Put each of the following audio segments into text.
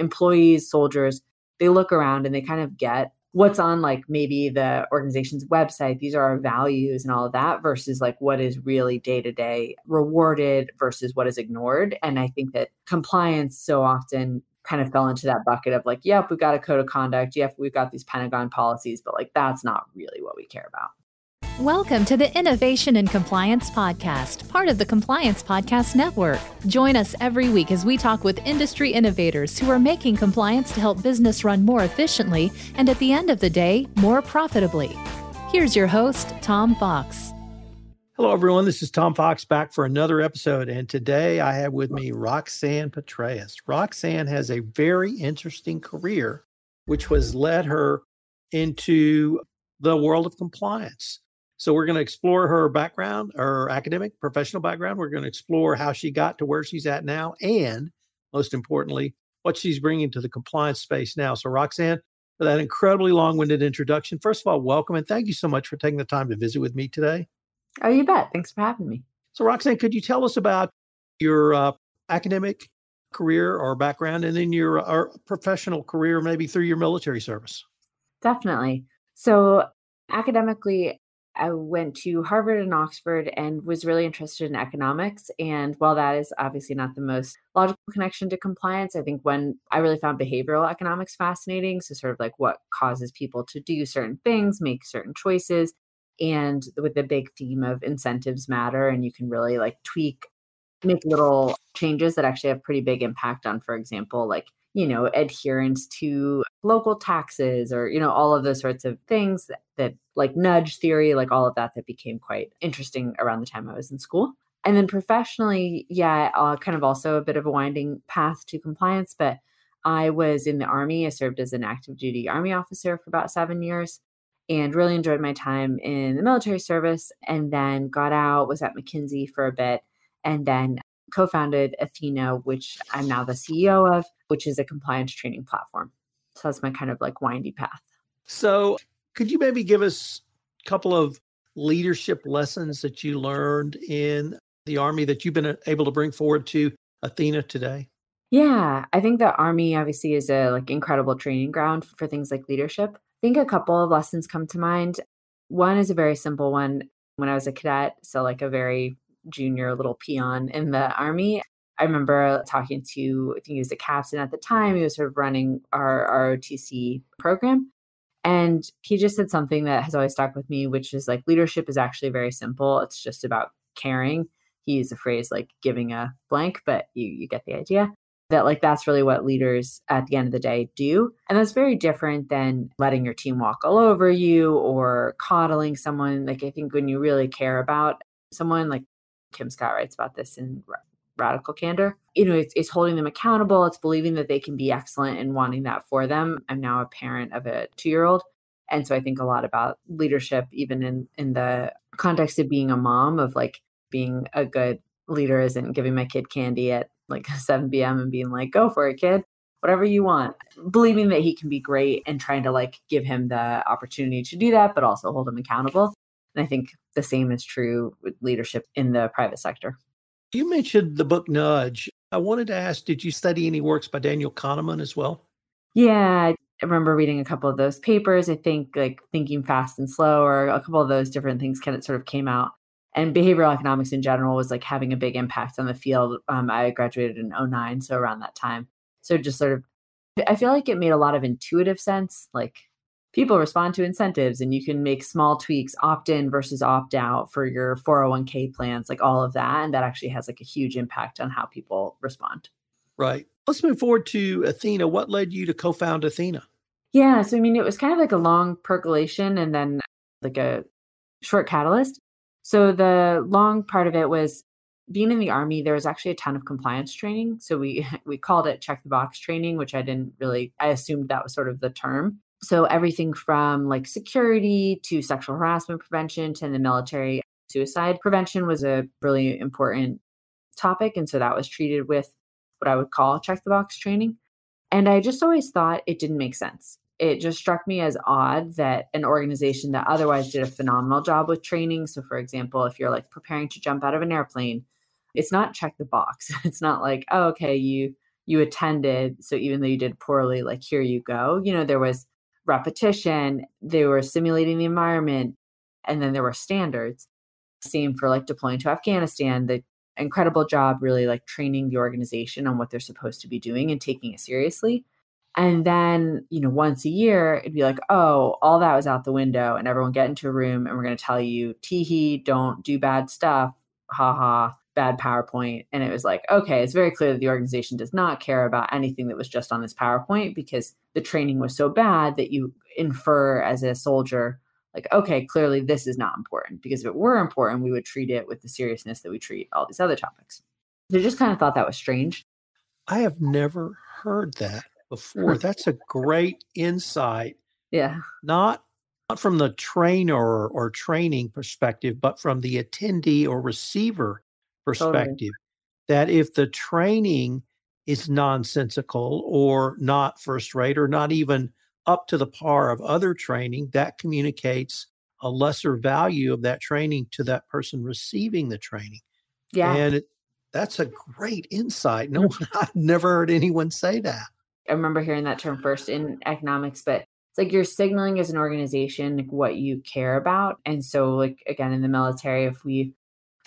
employees, soldiers, they look around and they kind of get what's on like maybe the organization's website these are our values and all of that versus like what is really day to day rewarded versus what is ignored. And i think that compliance so often kind of fell into that bucket of like yep we've got a code of conduct. Yep we've got these pentagon policies but like that's not really what we care about Welcome to the Innovation and Compliance Podcast, part of the Compliance Podcast Network. Join us every week as we talk with industry innovators who are making compliance to help business run more efficiently and at the end of the day, more profitably. Here's your host, Tom Fox. Hello, everyone. This is Tom Fox back for another episode. And today I have with me Roxanne Petraeus. Roxanne has a very interesting career, which has led her into the world of compliance. So we're going to explore her background, her academic, professional background. We're going to explore how she got to where she's at now, and most importantly, what she's bringing to the compliance space now. So, Roxanne, for that incredibly long-winded introduction, first of all, welcome and thank you so much for taking the time to visit with me today. Oh, you bet. Thanks for having me. So, Roxanne, could you tell us about your uh, academic career or background, and then your uh, professional career, maybe through your military service? Definitely. So, academically, I went to Harvard and Oxford and was really interested in economics. And while that is obviously not the most logical connection to compliance, I think when I really found behavioral economics fascinating, so sort of like what causes people to do certain things, make certain choices, and with the big theme of incentives matter, and you can really like tweak, make little changes that actually have pretty big impact on, for example, like you know, adherence to local taxes or, you know, all of those sorts of things that, that, like nudge theory, like all of that, that became quite interesting around the time I was in school. And then professionally, yeah, uh, kind of also a bit of a winding path to compliance, but I was in the Army. I served as an active duty Army officer for about seven years and really enjoyed my time in the military service. And then got out, was at McKinsey for a bit, and then co founded Ethena, which I'm now the CEO of, which is a compliance training platform. So that's my kind of like windy path. So, could you maybe give us a couple of leadership lessons that you learned in the Army that you've been able to bring forward to Ethena today? Yeah, I think the Army obviously is a like incredible training ground for things like leadership. I think a couple of lessons come to mind. One is a very simple one when I was a cadet, so like a very junior little peon in the army. I remember talking to, I think he was the captain at the time. He was sort of running our ROTC program. And he just said something that has always stuck with me, which is like leadership is actually very simple. It's just about caring. He used a phrase like giving a blank, but you you get the idea. That like that's really what leaders at the end of the day do. And that's very different than letting your team walk all over you or coddling someone. Like I think when you really care about someone, like Kim Scott writes about this in Radical Candor. You know, it's, it's holding them accountable. It's believing that they can be excellent and wanting that for them. I'm now a parent of a two year old. And so I think a lot about leadership, even in, in the context of being a mom, of like being a good leader isn't giving my kid candy at like 7 p.m. and being like, go for it, kid, whatever you want. Believing that he can be great and trying to like give him the opportunity to do that, but also hold him accountable. And I think the same is true with leadership in the private sector. You mentioned the book Nudge. I wanted to ask Did you study any works by Daniel Kahneman as well? Yeah, I remember reading a couple of those papers. I think like Thinking Fast and Slow, or a couple of those different things kind of sort of came out. And behavioral economics in general was like having a big impact on the field. Um, I graduated in 09, so around that time. So just sort of, I feel like it made a lot of intuitive sense. Like people respond to incentives and you can make small tweaks opt in versus opt out for your 401k plans like all of that. And that actually has like a huge impact on how people respond. Right. Let's move forward to ethena. What led you to co-found ethena? Yeah so i mean it was kind of like a long percolation and then like a short catalyst. So the long part of it was being in the army there was actually a ton of compliance training. So we we called it check the box training which i didn't really i assumed that was sort of the term so everything from like security to sexual harassment prevention to the military suicide prevention was a really important topic. And so that was treated with what I would call check the box training. And I just always thought it didn't make sense. It just struck me as odd that an organization that otherwise did a phenomenal job with training. So, for example, if you're like preparing to jump out of an airplane, it's not check the box. It's not like, oh, okay, you you attended. So even though you did poorly, like here you go. You know, there was repetition, they were simulating the environment, and then there were standards. Same for like deploying to Afghanistan, the incredible job really like training the organization on what they're supposed to be doing and taking it seriously. And then, you know, once a year, it'd be like, oh, all that was out the window, and everyone get into a room and we're going to tell you, teehee, don't do bad stuff. Ha ha, bad PowerPoint. And it was like, okay, it's very clear that the organization does not care about anything that was just on this PowerPoint because the training was so bad that you infer as a soldier, like, okay, clearly this is not important because if it were important, we would treat it with the seriousness that we treat all these other topics. So I just kind of thought that was strange. I have never heard that before. That's a great insight. Yeah. Not not from the trainer or training perspective, but from the attendee or receiver perspective. Totally. That if the training is nonsensical or not first rate or not even up to the par of other training, that communicates a lesser value of that training to that person receiving the training. Yeah. And it, that's a great insight. No, I've never heard anyone say that. I remember hearing that term first in economics, but it's like you're signaling as an organization like what you care about. And so, like again, in the military, if we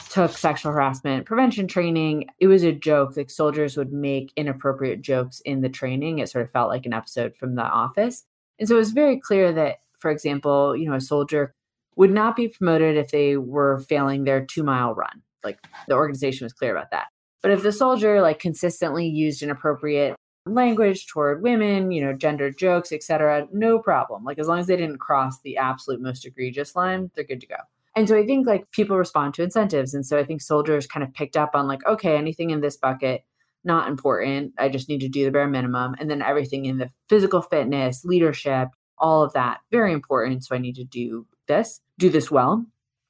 took sexual harassment prevention training, it was a joke. Like soldiers would make inappropriate jokes in the training. It sort of felt like an episode from The Office. And so it was very clear that, for example, you know, a soldier would not be promoted if they were failing their two mile run. Like the organization was clear about that. But if the soldier like consistently used inappropriate language toward women, you know, gender jokes, etc., no problem. Like as long as they didn't cross the absolute most egregious line, they're good to go. And so I think like people respond to incentives. And so I think soldiers kind of picked up on like, okay, anything in this bucket, not important. I just need to do the bare minimum. And then everything in the physical fitness, leadership, all of that, very important. So I need to do this, do this well.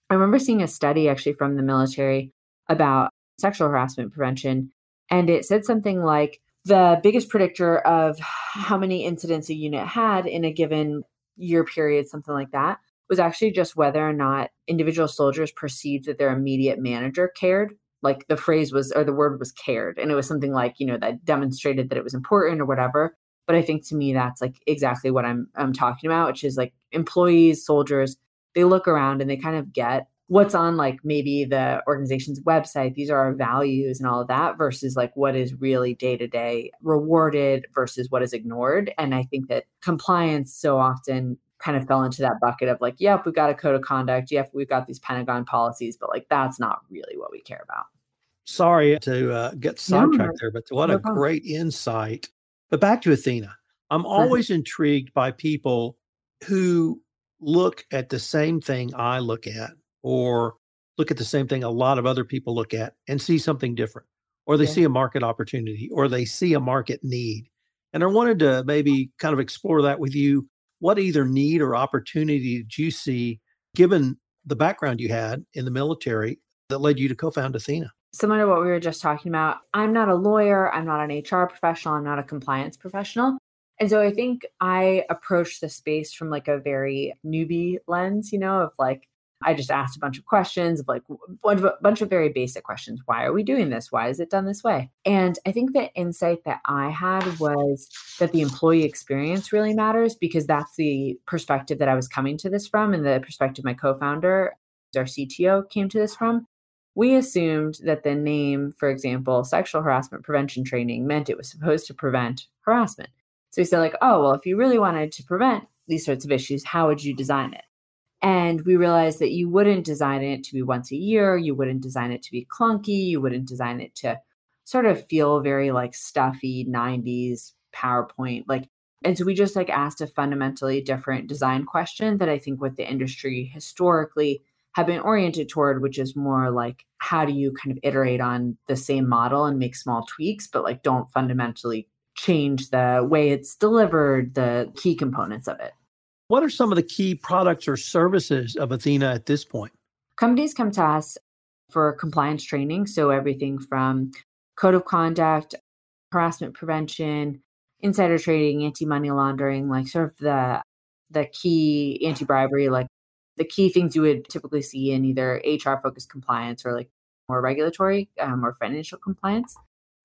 I remember seeing a study actually from the military about sexual harassment prevention. And it said something like the biggest predictor of how many incidents a unit had in a given year period, something like that, was actually just whether or not individual soldiers perceived that their immediate manager cared. Like the phrase was, or the word was cared. And it was something like, you know, that demonstrated that it was important or whatever. But I think to me, that's like exactly what I'm, I'm talking about, which is like employees, soldiers, they look around and they kind of get what's on like maybe the organization's website these are our values and all of that versus like what is really day to day rewarded versus what is ignored and i think that compliance so often kind of fell into that bucket of like yep we've got a code of conduct yep we've got these pentagon policies but like that's not really what we care about sorry to uh, get sidetracked no, there but what no a problem. great insight but back to ethena i'm always intrigued by people who look at the same thing i look at or look at the same thing a lot of other people look at and see something different, or they yeah. see a market opportunity, or they see a market need. And I wanted to maybe kind of explore that with you. What either need or opportunity did you see, given the background you had in the military, that led you to co found Ethena? Similar to what we were just talking about, I'm not a lawyer, I'm not an HR professional, I'm not a compliance professional. And so I think I approached the space from like a very newbie lens, you know, of like, I just asked a bunch of questions of like a bunch of very basic questions. Why are we doing this? Why is it done this way? And I think the insight that I had was that the employee experience really matters because that's the perspective that I was coming to this from and the perspective my co-founder, our CTO, came to this from. We assumed that the name, for example, sexual harassment prevention training meant it was supposed to prevent harassment. So we said, like, oh, well, if you really wanted to prevent these sorts of issues, how would you design it? And we realized that you wouldn't design it to be once a year, you wouldn't design it to be clunky, you wouldn't design it to sort of feel very like stuffy 90s PowerPoint. Like, and so we just like asked a fundamentally different design question that I think what the industry historically have been oriented toward, which is more like how do you kind of iterate on the same model and make small tweaks, but like don't fundamentally change the way it's delivered, the key components of it. What are some of the key products or services of Ethena at this point? Companies come to us for compliance training. So, everything from code of conduct, harassment prevention, insider trading, anti money laundering, like sort of the the key anti bribery, like the key things you would typically see in either HR focused compliance or like more regulatory um, or financial compliance.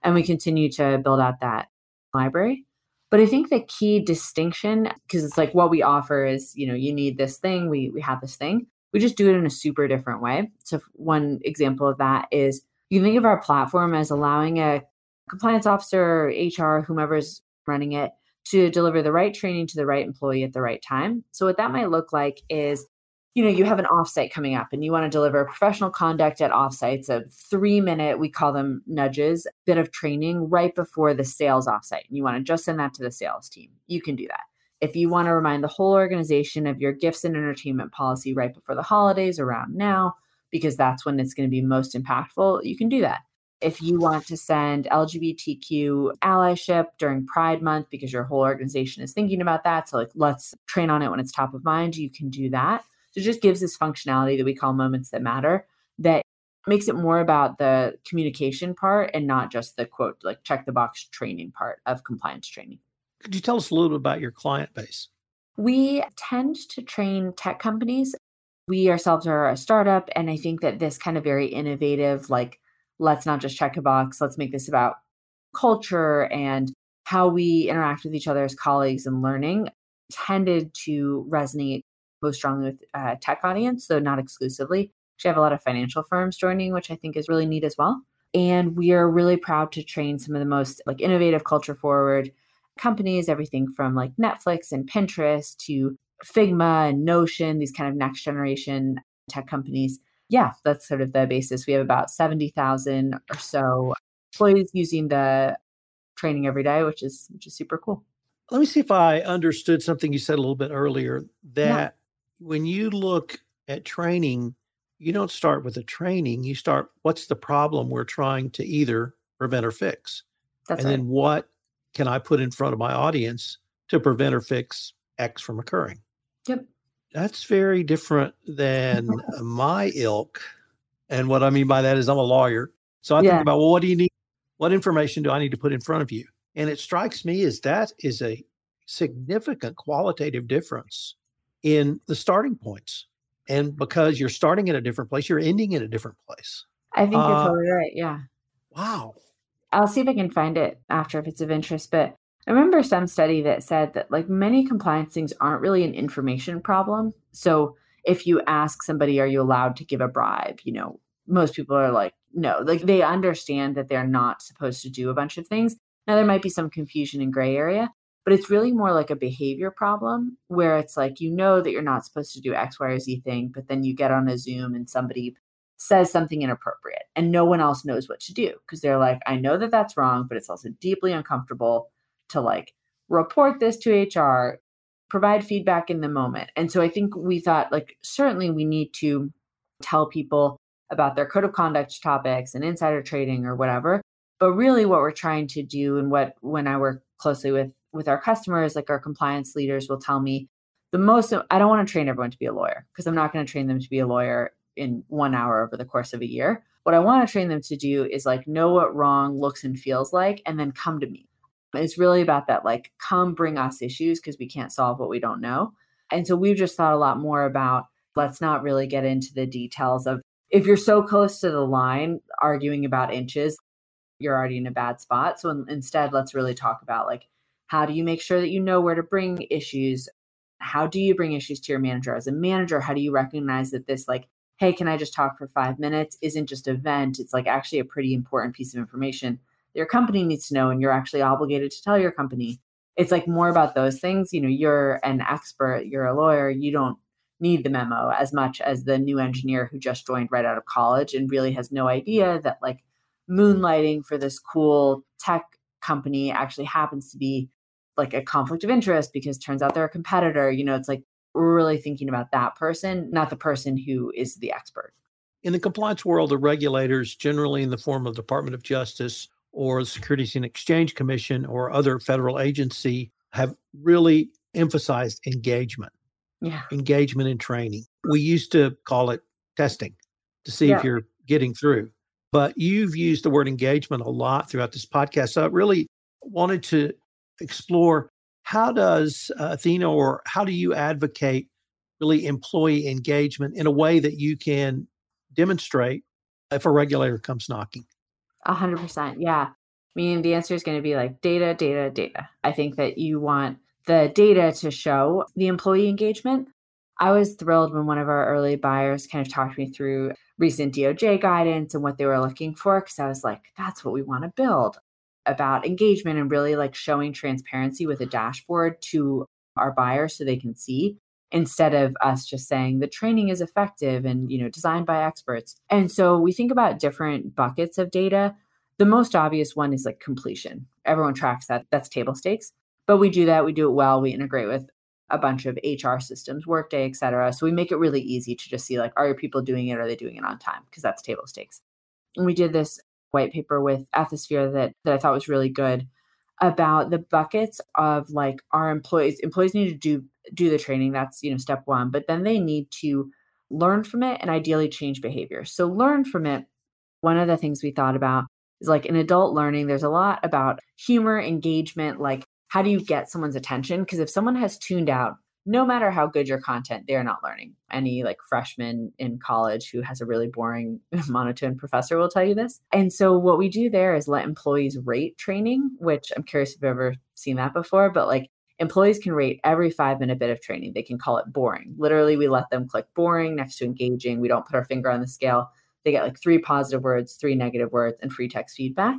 And we continue to build out that library. But I think the key distinction, because it's like what we offer is, you know, you need this thing, we we have this thing. We just do it in a super different way. So one example of that is you think of our platform as allowing a compliance officer, HR, whomever's running it, to deliver the right training to the right employee at the right time. So what that might look like is you know, you have an offsite coming up and you want to deliver professional conduct at offsites, a three minute, we call them nudges, bit of training right before the sales offsite. And you want to just send that to the sales team. You can do that. If you want to remind the whole organization of your gifts and entertainment policy right before the holidays around now, because that's when it's going to be most impactful, you can do that. If you want to send LGBTQ allyship during Pride Month because your whole organization is thinking about that, so like let's train on it when it's top of mind, you can do that. So it just gives this functionality that we call moments that matter that makes it more about the communication part and not just the quote, like check the box training part of compliance training. Could you tell us a little bit about your client base? We tend to train tech companies. We ourselves are a startup. And I think that this kind of very innovative, like, let's not just check a box, let's make this about culture and how we interact with each other as colleagues and learning tended to resonate most strongly with uh, tech audience, though not exclusively. We have a lot of financial firms joining, which I think is really neat as well. And we are really proud to train some of the most like innovative culture forward companies, everything from like Netflix and Pinterest to Figma and Notion, these kind of next generation tech companies. Yeah, that's sort of the basis. We have about 70,000 or so employees using the training every day, which is which is super cool. Let me see if I understood something you said a little bit earlier that when you look at training, you don't start with a training. You start, what's the problem we're trying to either prevent or fix? That's and right. then what can I put in front of my audience to prevent or fix X from occurring? Yep. That's very different than my ilk. And what I mean by that is I'm a lawyer. So I Yeah. think about, well, what do you need? What information do I need to put in front of you? And it strikes me as that is a significant qualitative difference in the starting points. And because you're starting at a different place, you're ending in a different place. I think you're Uh, totally right. Yeah. Wow. I'll see if I can find it after if it's of interest. But I remember some study that said that like many compliance things aren't really an information problem. So if you ask somebody, are you allowed to give a bribe? You know, most people are like, no, like they understand that they're not supposed to do a bunch of things. Now there might be some confusion in gray area, but it's really more like a behavior problem where it's like you know that you're not supposed to do X, Y, or Z thing, but then you get on a Zoom and somebody says something inappropriate and no one else knows what to do because they're like, I know that that's wrong, but it's also deeply uncomfortable to like report this to HR, provide feedback in the moment. And so I think we thought like certainly we need to tell people about their code of conduct topics and insider trading or whatever. But really what we're trying to do and what when I work closely with with our customers, like our compliance leaders will tell me the most I don't want to train everyone to be a lawyer because I'm not going to train them to be a lawyer in 1 hour over the course of a year. What I want to train them to do is like know what wrong looks and feels like and then come to me. It's really about that like come bring us issues because we can't solve what we don't know. And so we've just thought a lot more about let's not really get into the details of if you're so close to the line arguing about inches, you're already in a bad spot. So in- instead, let's really talk about like how do you make sure that you know where to bring issues? How do you bring issues to your manager? As a manager, how do you recognize that this like hey, can I just talk for five minutes? Isn't just a vent. It's like actually a pretty important piece of information your company needs to know and you're actually obligated to tell your company. It's like more about those things. You know, you're an expert, you're a lawyer, you don't need the memo as much as the new engineer who just joined right out of college and really has no idea that like moonlighting for this cool tech company actually happens to be like a conflict of interest because turns out they're a competitor. You know, it's like really thinking about that person, not the person who is the expert. In the compliance world, the regulators, generally in the form of Department of Justice or the Securities and Exchange Commission or other federal agency, have really emphasized engagement, Yeah. engagement and training. We used to call it testing to see Yeah. if you're getting through. But you've used the word engagement a lot throughout this podcast. So I really wanted to explore how does uh, Ethena or how do you advocate really employee engagement in a way that you can demonstrate if a regulator comes knocking? A hundred percent. Yeah. I mean, the answer is going to be like data, data, data. I think that you want the data to show the employee engagement. I was thrilled when one of our early buyers kind of talked me through recent DOJ guidance and what they were looking for because I was like, that's what we want to build about engagement and really like showing transparency with a dashboard to our buyers so they can see instead of us just saying the training is effective and you know designed by experts. And so we think about different buckets of data. The most obvious one is like completion. Everyone tracks that. That's table stakes. But we do that. We do it well. We integrate with a bunch of hr systems workday et cetera. So we make it really easy to just see like are your people doing it? Are they doing it on time? Because that's table stakes. And we did this white paper with ethisphere that that i thought was really good about the buckets of like our employees employees need to do do the training that's you know step one but then they need to learn from it and ideally change behavior. So learn from it one of the things we thought about is like in adult learning there's a lot about humor engagement like how do you get someone's attention? Because if someone has tuned out no matter how good your content, they're not learning. Any like freshman in college who has a really boring monotone professor will tell you this. And so what we do there is let employees rate training, which I'm curious if you've ever seen that before, but like employees can rate every five minute bit of training. They can call it boring. Literally, we let them click boring next to engaging. We don't put our finger on the scale. They get like three positive words, three negative words, and free text feedback.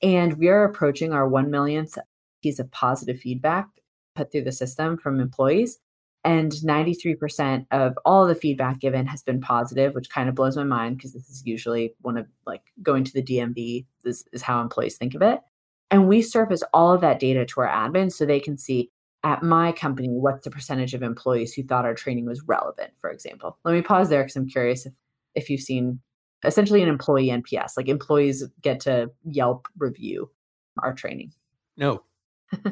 And we are approaching our 1 millionth piece of positive feedback put through the system from employees and 93% of all the feedback given has been positive which kind of blows my mind because this is usually one of like going to the dmv this is how employees think of it. And we surface all of that data to our admins so they can see at my company what's the percentage of employees who thought our training was relevant for example. Let me pause there because i'm curious if, if you've seen essentially an employee nps like employees get to yelp review our training. No.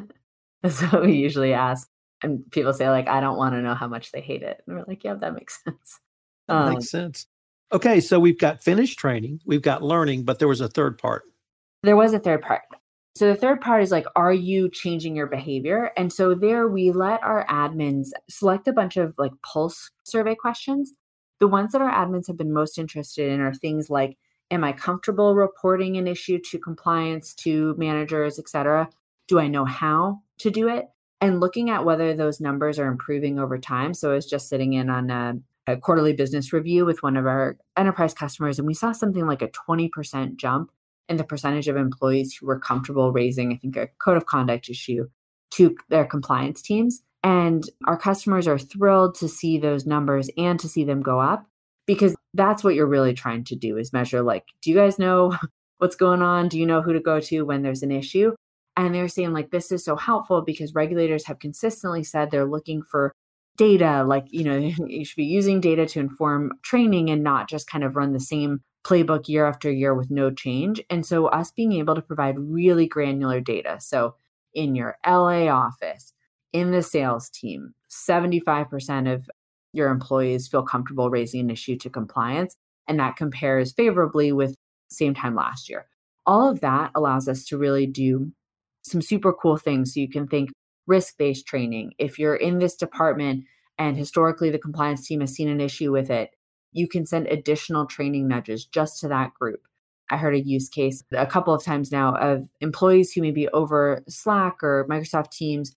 So we usually ask and people say like i don't want to know how much they hate it. And we're like yeah that makes sense. That um, makes sense. Okay so we've got finished training we've got learning but there was a third part. There was a third part. So the third part is like are you changing your behavior? And so there we let our admins select a bunch of like pulse survey questions. The ones that our admins have been most interested in are things like am i comfortable reporting an issue to compliance to managers etc do i know how to do it and looking at whether those numbers are improving over time. So I was just sitting in on a, a, quarterly business review with one of our enterprise customers, and we saw something like a 20% jump in the percentage of employees who were comfortable raising, I think, a code of conduct issue to their compliance teams. And our customers are thrilled to see those numbers and to see them go up because that's what you're really trying to do is measure like, do you guys know what's going on? Do you know who to go to when there's an issue? And they're saying, like, this is so helpful because regulators have consistently said they're looking for data. Like, you know, you should be using data to inform training and not just kind of run the same playbook year after year with no change. And so, us being able to provide really granular data. So, in your LA office, in the sales team, 75% of your employees feel comfortable raising an issue to compliance. And that compares favorably with same time last year. All of that allows us to really do some super cool things. So you can think risk based training. If you're in this department and historically the compliance team has seen an issue with it, you can send additional training nudges just to that group. I heard a use case a couple of times now of employees who may be over Slack or Microsoft Teams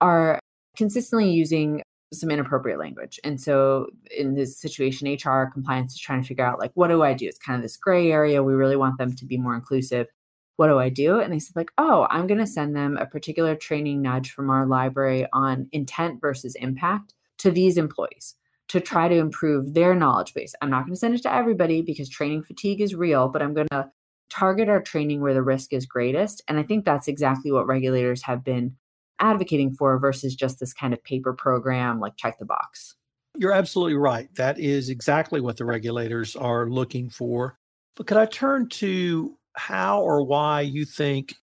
are consistently using some inappropriate language. And so in this situation, HR compliance is trying to figure out like, what do I do? It's kind of this gray area. We really want them to be more inclusive what do I do? And they said, like, oh, I'm going to send them a particular training nudge from our library on intent versus impact to these employees to try to improve their knowledge base. I'm not going to send it to everybody because training fatigue is real, but I'm going to target our training where the risk is greatest. And I think that's exactly what regulators have been advocating for versus just this kind of paper program like check the box. You're absolutely right. That is exactly what the regulators are looking for. But could I turn to how or why you think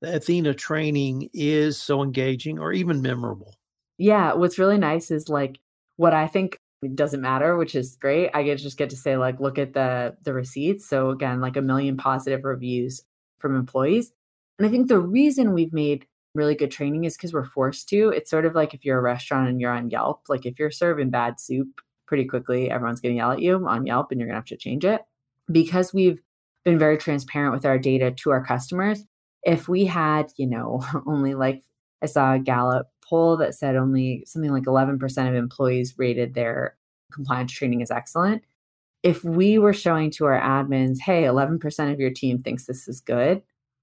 the Ethena training is so engaging or even memorable. Yeah, what's really nice is like what I think doesn't matter, which is great. I get just get to say like look at the the receipts. So again, like a million positive reviews from employees. And I think the reason we've made really good training is because we're forced to. It's sort of like if you're a restaurant and you're on Yelp, like if you're serving bad soup pretty quickly, everyone's going to yell at you on Yelp and you're going to have to change it. Because we've been very transparent with our data to our customers, if we had, you know, only like I saw a Gallup poll that said only something like 11% of employees rated their compliance training as excellent. If we were showing to our admins, hey, 11% of your team thinks this is good,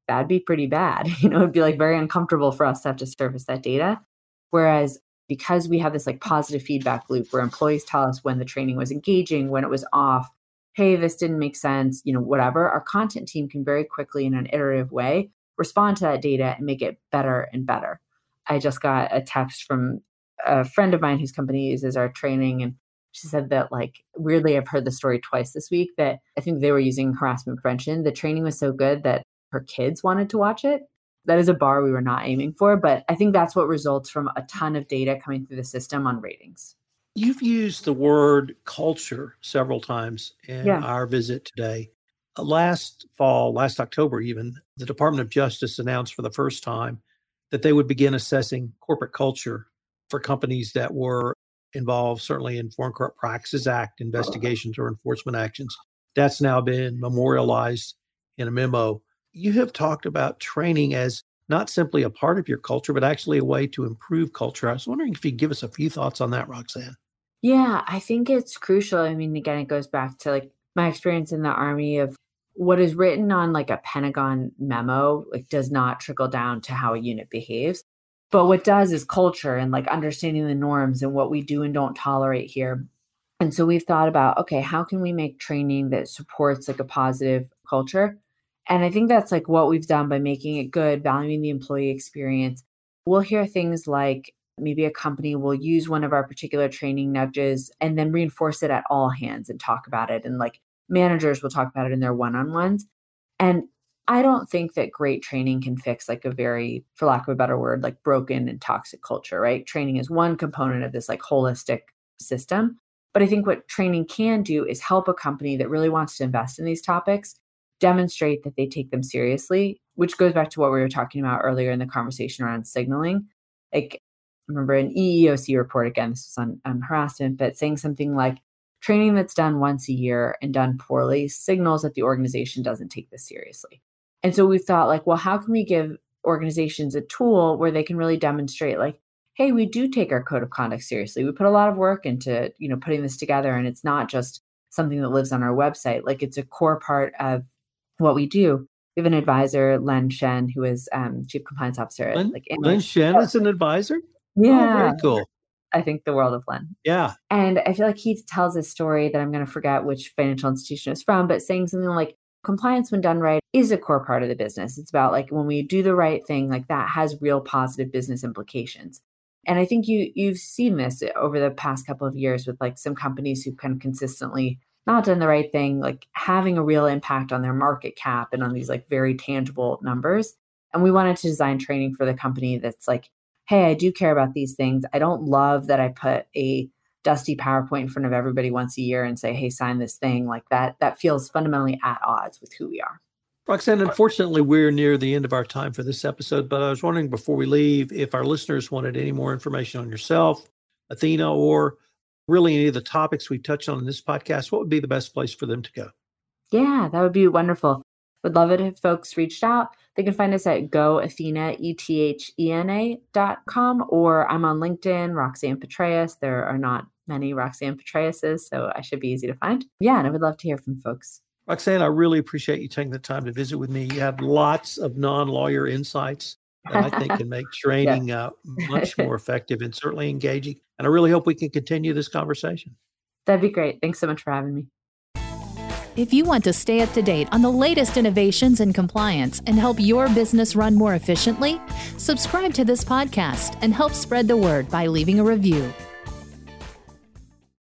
that'd be pretty bad. You know, it'd be like very uncomfortable for us to have to surface that data. Whereas because we have this like positive feedback loop where employees tell us when the training was engaging, when it was off, hey, this didn't make sense, you know, whatever, our content team can very quickly in an iterative way respond to that data and make it better and better. I just got a text from a friend of mine whose company uses our training and she said that like weirdly i've heard the story twice this week that i think they were using harassment prevention. The training was so good that her kids wanted to watch it. That is a bar we were not aiming for but i think that's what results from a ton of data coming through the system on ratings you've used the word culture several times in yeah. our visit today uh, last fall last october even the department of justice announced for the first time that they would begin assessing corporate culture for companies that were involved, certainly in Foreign Corrupt Practices Act investigations or enforcement actions. That's now been memorialized in a memo. You have talked about training as not simply a part of your culture, but actually a way to improve culture. I was wondering if you could give us a few thoughts on that, Roxanne. Yeah, I think it's crucial. I mean, again, it goes back to like my experience in the Army of what is written on like a Pentagon memo like does not trickle down to how a unit behaves. But what does is culture and like understanding the norms and what we do and don't tolerate here. And so we've thought about, okay, how can we make training that supports like a positive culture? And I think that's like what we've done by making it good, valuing the employee experience. We'll hear things like maybe a company will use one of our particular training nudges and then reinforce it at all hands and talk about it and like managers will talk about it in their one-on-ones. And i don't think that great training can fix like a very for lack of a better word like broken and toxic culture right? Training is one component of this like holistic system. But i think what training can do is help a company that really wants to invest in these topics demonstrate that they take them seriously which goes back to what we were talking about earlier in the conversation around signaling. Like remember an eeoc report again this was on, on harassment but saying something like Training that's done once a year and done poorly signals that the organization doesn't take this seriously. And so we thought like, well, how can we give organizations a tool where they can really demonstrate like, hey, we do take our code of conduct seriously. We put a lot of work into, you know, putting this together and it's not just something that lives on our website. Like it's a core part of what we do. We have an advisor, Len Shen, who is um, chief compliance officer. Len, like Len Shen is an advisor. Yeah, oh, very cool. I think the world of Len. Yeah. And I feel like he tells a story that I'm going to forget which financial institution it's from, but saying something like compliance when done right is a core part of the business. It's about like when we do the right thing, like that has real positive business implications. And I think you you've seen this eh, over the past couple of years with like some companies who've kind of consistently not done the right thing, like having a real impact on their market cap and on these like very tangible numbers. And we wanted to design training for the company that's like hey, I do care about these things. I don't love that I put a dusty PowerPoint in front of everybody once a year and say, hey, sign this thing. Like that, that feels fundamentally at odds with who we are. Roxanne, unfortunately, we're near the end of our time for this episode, but I was wondering before we leave if our listeners wanted any more information on yourself, Ethena, or really any of the topics we touched on in this podcast, what would be the best place for them to go? Yeah, that would be wonderful. Would love it if folks reached out. They can find us at goethena, E-T-H-E-N-A dot com, or I'm on LinkedIn, Roxanne Petraeus. There are not many Roxanne Petraeuses, so I should be easy to find. Yeah, and I would love to hear from folks. Roxanne, I really appreciate you taking the time to visit with me. You have lots of non-lawyer insights that I think can make training yeah. uh, much more effective and certainly engaging. And I really hope we can continue this conversation. That'd be great. Thanks so much for having me. If you want to stay up to date on the latest innovations in compliance and help your business run more efficiently, subscribe to this podcast and help spread the word by leaving a review.